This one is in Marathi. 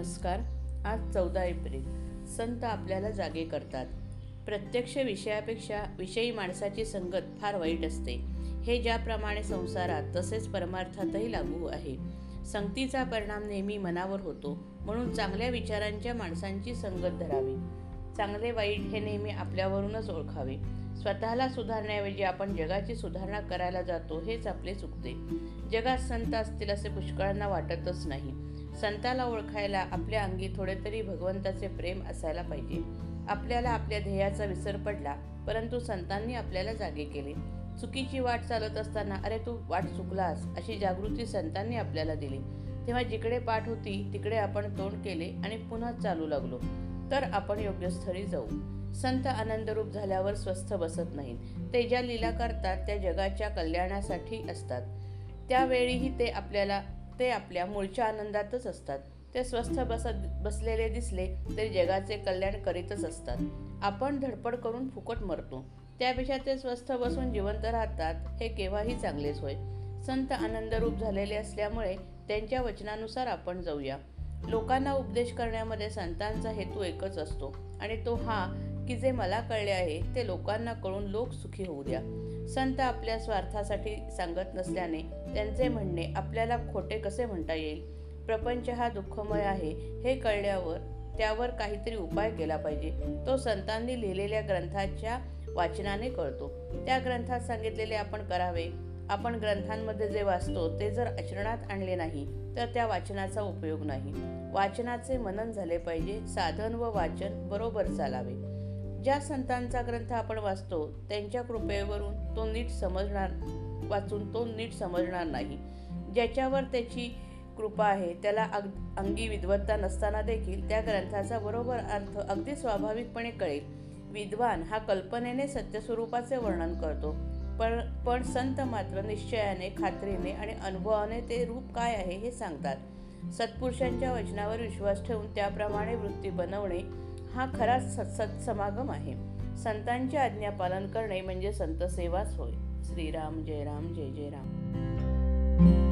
नमस्कार. आज चौदा एप्रिल. संत आपल्याला जागे करतात. प्रत्यक्ष विषयापेक्षा विषयी माणसाची संगत फार वाईट असते. हे ज्याप्रमाणे संसारात तसेच परमार्थातही लागू आहे. संगतीचा परिणाम नेहमी मनावर होतो. म्हणून चांगल्या विचारांच्या माणसांची संगत धरावी. चांगले वाईट हे नेहमी आपल्यावरूनच ओळखावे. स्वतःला सुधारण्याऐवजी आपण जगाची सुधारणा करायला जातो हेच आपले चुकते. जगात संत असतील असे पुष्कळांना वाटतच नाही. संताला ओळखायला आपल्या अंगी थोडे तरी भगवंताचे प्रेम असायला पाहिजे. आपल्याला आपल्या ध्येयाचा विसर पडला परंतु संतांनी आपल्याला जागे केले. चुकीची वाट चालत असताना अरे तू वाट चुकलास अशी जागृती संतांनी आपल्याला दिली. तेव्हा जिकडे पाठ होती तिकडे आपण तोंड केले आणि पुन्हा चालू लागलो. तर आपण योग्य स्थळी जाऊ. संत आनंदरूप झाल्यावर स्वस्थ बसत नाहीत. ते ज्या लीला करतात त्या जगाच्या कल्याणासाठी असतात. त्यावेळीही ते आपल्याला ते आपल्या मूळच्या आनंदातच असतात. ते स्वस्थ बसत बसलेले दिसले तरी जगाचे कल्याण करीतच असतात. आपण धडपड करून फुकट मरतो. त्यापेक्षा ते स्वस्थ बसून जिवंत राहतात हे केव्हाही चांगलेच होय. संत आनंदरूप झालेले असल्यामुळे त्यांच्या वचनानुसार आपण जाऊया. लोकांना उपदेश करण्यामध्ये संतांचा हेतू एकच असतो. आणि तो हा की जे मला कळले आहे ते लोकांना कळून लोक सुखी होऊ द्या. संत आपल्या स्वार्थासाठी सांगत नसल्याने त्यांचे म्हणणे आपल्याला खोटे कसे म्हणता येईल? प्रपंच हा दुःखमय आहे हे कळल्यावर त्यावर काहीतरी उपाय केला पाहिजे. तो संतांनी लिहिलेल्या ग्रंथाच्या वाचनाने कळतो. त्या ग्रंथात सांगितलेले आपण करावे. आपण ग्रंथांमध्ये जे वाचतो ते जर आचरणात आणले नाही तर त्या वाचनाचा उपयोग नाही. वाचनाचे मनन झाले पाहिजे साधन व वाचन बरोबर चालावे. ज्या संतांचा ग्रंथ आपण वाचतो त्यांच्या कृपेवरून तो नीट समजणार वाचून तो नीट समजणार नाही. ज्याच्यावर त्याची कृपा आहे त्याला अग अंगी विद्वत्ता नसताना देखील त्या ग्रंथाचा बरोबर अर्थ अगदी स्वाभाविकपणे कळेल. विद्वान हा कल्पनेने सत्यस्वरूपाचे वर्णन करतो. पण पण संत मात्र निश्चयाने खात्रीने आणि अनुभवाने ते रूप काय आहे हे सांगतात. सत्पुरुषांच्या वचनावर विश्वास ठेवून त्याप्रमाणे वृत्ती बनवणे हा खरा सत्समागम आहे. संतांची आज्ञा पालन करणे म्हणजे संत सेवाच होय. श्रीराम जय राम जय जय राम.